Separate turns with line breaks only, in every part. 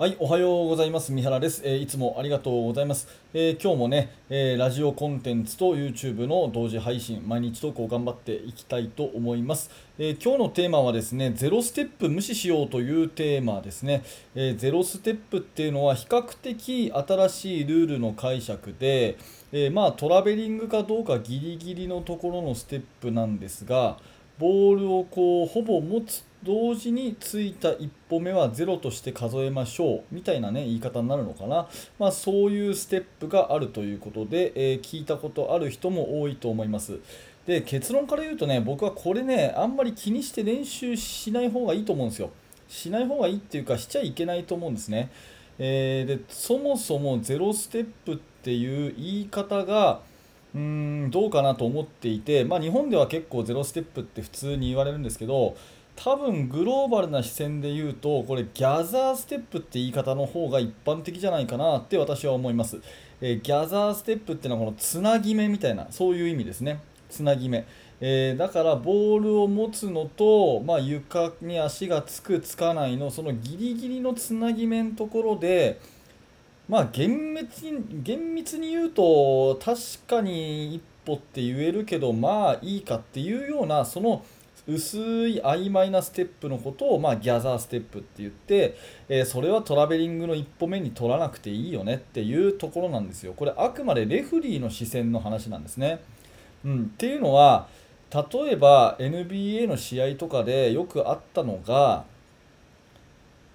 はい、おはようございます。三原です、えー、いつもありがとうございます。えー、今日もね、えー、ラジオコンテンツと YouTube の同時配信、毎日投稿頑張っていきたいと思います。え今日のテーマはですね、ゼロステップ無視しようというテーマですね。えゼロステップっていうのは比較的新しいルールの解釈で、えまあトラベリングかどうかギリギリのところのステップなんですが、ボールをこうほぼ持つ同時についた1歩目は0として数えましょうみたいなね言い方になるのかな、まあ、そういうステップがあるということで、えー、聞いたことある人も多いと思います。で結論から言うとね僕はこれねあんまり気にして練習しない方がいいと思うんですよ。しない方がいいっていうかしちゃいけないと思うんですね、えー、でそもそも0ステップっていう言い方がうーんどうかなと思っていて、まあ、日本では結構ゼロステップって普通に言われるんですけど多分グローバルな視線で言うとこれギャザーステップって言い方の方が一般的じゃないかなって私は思います、えー、ギャザーステップっていうのはこのつなぎ目みたいなそういう意味ですね。つなぎ目、えー、だからボールを持つのと、まあ、床に足がつくつかないのそのギリギリのつなぎ目のところでまあ厳密に厳密に言うと確かに一歩って言えるけどまあいいかっていうようなその薄い曖昧なステップのことを、まあ、ギャザーステップって言って、えー、それはトラベリングの一歩目に取らなくていいよねっていうところなんですよ。これあくまでレフリーの視線の話なんですね。うん、っていうのは例えば NBA の試合とかでよくあったのが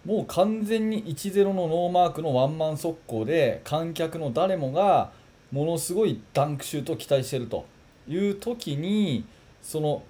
もう完全に1-0のノーマークのワンマン速攻で観客の誰もがものすごいダンクシュートを期待してるという時にその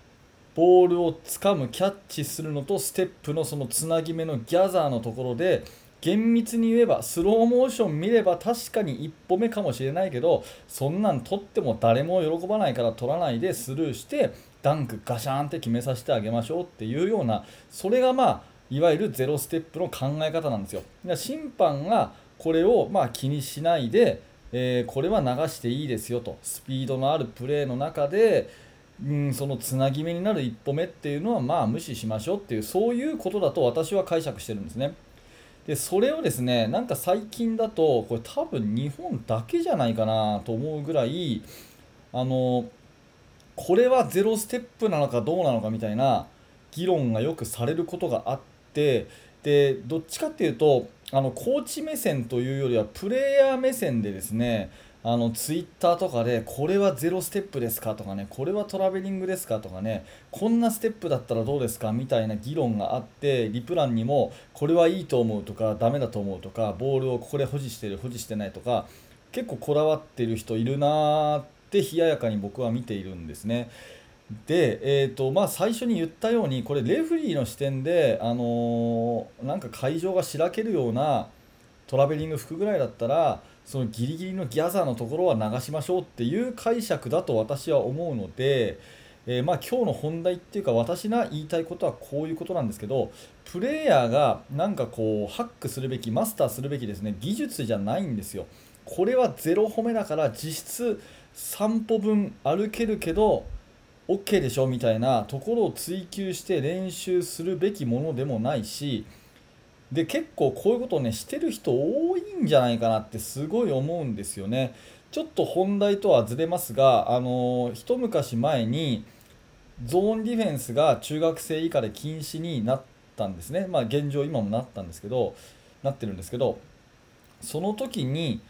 ボールをつかむキャッチするのとステップのそのつなぎ目のギャザーのところで厳密に言えばスローモーション見れば確かに1歩目かもしれないけどそんなん取っても誰も喜ばないから取らないでスルーしてダンクガシャーンって決めさせてあげましょうっていうようなそれがまあいわゆるゼロステップの考え方なんですよ。審判がこれをま気にしないで、えー、これは流していいですよとスピードのあるプレーの中で、うん、そのつなぎ目になる一歩目っていうのはまあ無視しましょうっていうそういうことだと私は解釈してるんですね。でそれをですねなんか最近だとこれ多分日本だけじゃないかなと思うぐらいあのこれはゼロステップなのかどうなのかみたいな議論がよくされることがあって。でどっちかっていうとあのコーチ目線というよりはプレイヤー目線でですねあのツイッターとかでこれはゼロステップですか？とかねこれはトラベリングですか？とかねこんなステップだったらどうですか？みたいな議論があってリプランにもこれはいいと思うとかダメだと思うとかボールをここで保持してる保持してないとか結構こだわってる人いるなーって冷ややかに僕は見ているんですね。で、えーとまあ、最初に言ったようにこれレフリーの視点で、あのー、なんか会場がしらけるようなトラベリング服ぐらいだったらそのギリギリのギャザーのところは流しましょうっていう解釈だと私は思うので、えー、まあ、今日の本題っていうか私が言いたいことはこういうことなんですけどプレイヤーがなんかこうハックするべきマスターするべきですね技術じゃないんですよ。これは0歩目だから実質3歩分歩けるけど OK でしょみたいなところを追求して練習するべきものでもないしで結構こういうことをねしてる人多いんじゃないかなってすごい思うんですよね。ちょっと本題とはずれますが、あの一昔前にゾーンディフェンスが中学生以下で禁止になったんですね。まあ現状今もなったんですけど、なってるんですけど、その時に、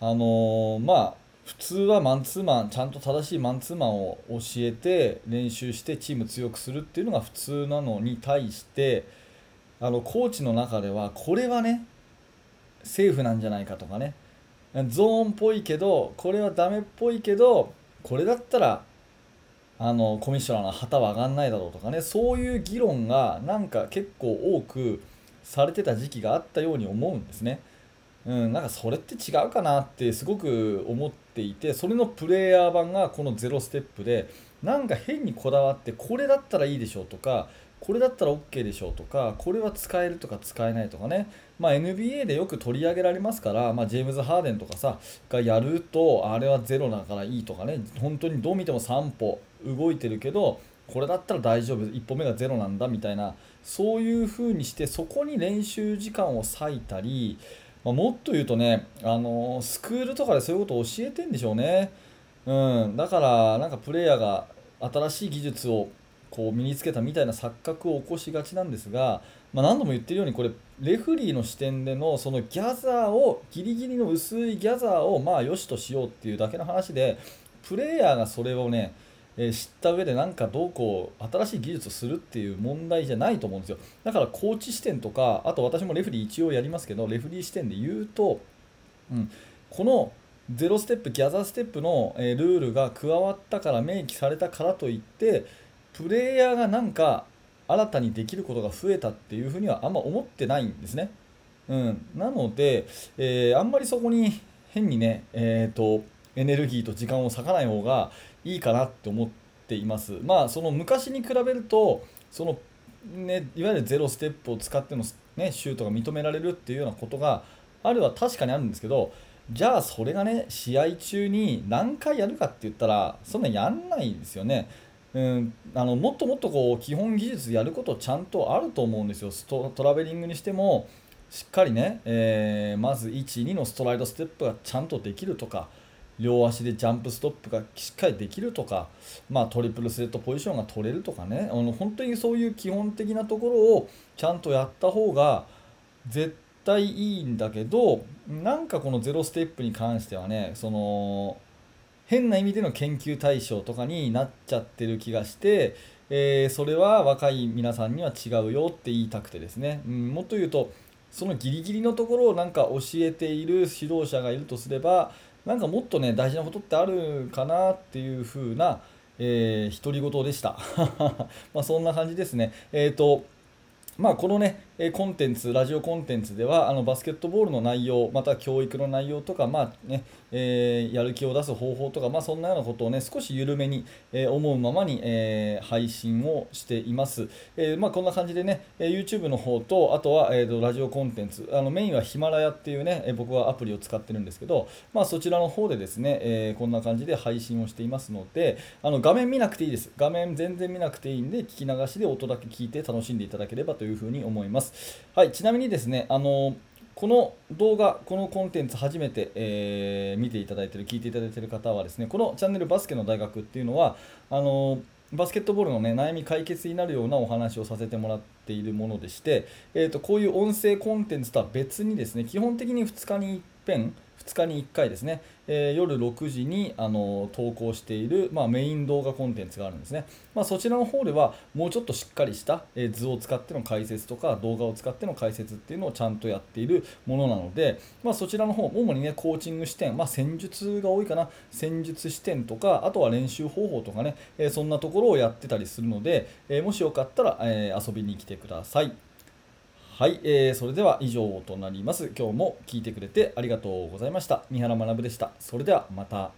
あのまあ普通はマンツーマンちゃんと正しいマンツーマンを教えて練習してチーム強くするっていうのが普通なのに対してあのコーチの中ではこれはねセーフなんじゃないかとかねゾーンっぽいけどこれはダメっぽいけどこれだったらあのコミッショナーの旗は上がんないだろうとかねそういう議論がなんか結構多くされてた時期があったように思うんですね。うん、なんかそれって違うかなってすごく思っていてそれのプレイヤー版がこの0ステップでなんか変にこだわってこれだったらいいでしょうとかこれだったら OK でしょうとかこれは使えるとか使えないとかね、まあ、NBA でよく取り上げられますから、まあ、ジェームズ・ハーデンとかさがやるとあれは0だからいいとかね。本当にどう見ても3歩動いてるけどこれだったら大丈夫1歩目が0なんだみたいなそういうふうにしてそこに練習時間を割いたり、まあ、もっと言うとねあのスクールとかでそういうことを教えてんでしょうね、うん、だからなんかプレイヤーが新しい技術をこう身につけたみたいな錯覚を起こしがちなんですが、まあ、何度も言ってるようにこれレフリーの視点でのそのギャザーをギリギリの薄いギャザーをまあ良しとしようっていうだけの話でプレイヤーがそれをねえ知った上でなんかどうこう新しい技術をするっていう問題じゃないと思うんですよ。だからコーチ視点とかあと私もレフリー一応やりますけどレフリー視点で言うと、うん、このゼロステップギャザーステップの、えルールが加わったから明記されたからといってプレイヤーがなんか新たにできることが増えたっていうふうにはあんま思ってないんですね。うん、なので、えー、あんまりそこに変にね、えーと、エネルギーと時間を割かない方がいいかなって思っています。まあその昔に比べるとその、ね、いわゆるゼロステップを使っての、ね、シュートが認められるっていうようなことがあるは確かにあるんですけどじゃあそれがね試合中に何回やるかって言ったらそんなやんないですよね。うん、あのもっともっとこう基本技術やることちゃんとあると思うんですよ。トラベリングにしてもしっかりね、えー、まず1、2のストライドステップがちゃんとできるとか両足でジャンプストップがしっかりできるとか、まあ、トリプルスレットポジションが取れるとかね。あの本当にそういう基本的なところをちゃんとやった方が絶対いいんだけどなんかこのゼロステップに関してはねその変な意味での研究対象とかになっちゃってる気がして、えー、それは若い皆さんには違うよって言いたくてですね、うん、もっと言うとそのギリギリのところをなんか教えている指導者がいるとすればなんかもっとね大事なことってあるかなっていう風な、えー、独り言でした。まあそんな感じですね。えっ、ー、とまあ、このね、コンテンツ、ラジオコンテンツでは、あのバスケットボールの内容、また教育の内容とか、まあねえー、やる気を出す方法とか、まあ、そんなようなことをね、少し緩めに、えー、思うままに、えー、配信をしています。えまあ、こんな感じでね、YouTube の方と、あとは、えー、ラジオコンテンツ、あのメインはヒマラヤっていうね、僕はアプリを使ってるんですけど、まあ、そちらの方でですね、えこんな感じで配信をしていますので、あの画面見なくていいです。画面全然見なくていいんで、聞き流しで音だけ聞いて楽しんでいただければというふうに思います。はい、ちなみにですね、あのこの動画、このコンテンツ初めて、えー、見ていただいている、聞いていただいている方はですね、このチャンネルバスケの大学っていうのは、あのバスケットボールの、ね、悩み解決になるようなお話をさせてもらっているものでして、えーと、こういう音声コンテンツとは別にですね、基本的に2日に1遍、2日に1回ですね、えー、夜6時にあの投稿している、まあ、メイン動画コンテンツがあるんですね、まあ、そちらの方ではもうちょっとしっかりした、え、図を使っての解説とか動画を使っての解説っていうのをちゃんとやっているものなので、まあ、そちらの方主にねコーチング視点、ま、戦術が多いかな。戦術視点とかあとは練習方法とかね、え、そんなところをやってたりするので、えもしよかったら、え遊びに来てください。はい、えー、それでは以上となります。今日も聞いてくれてありがとうございました。三原学でした。それではまた。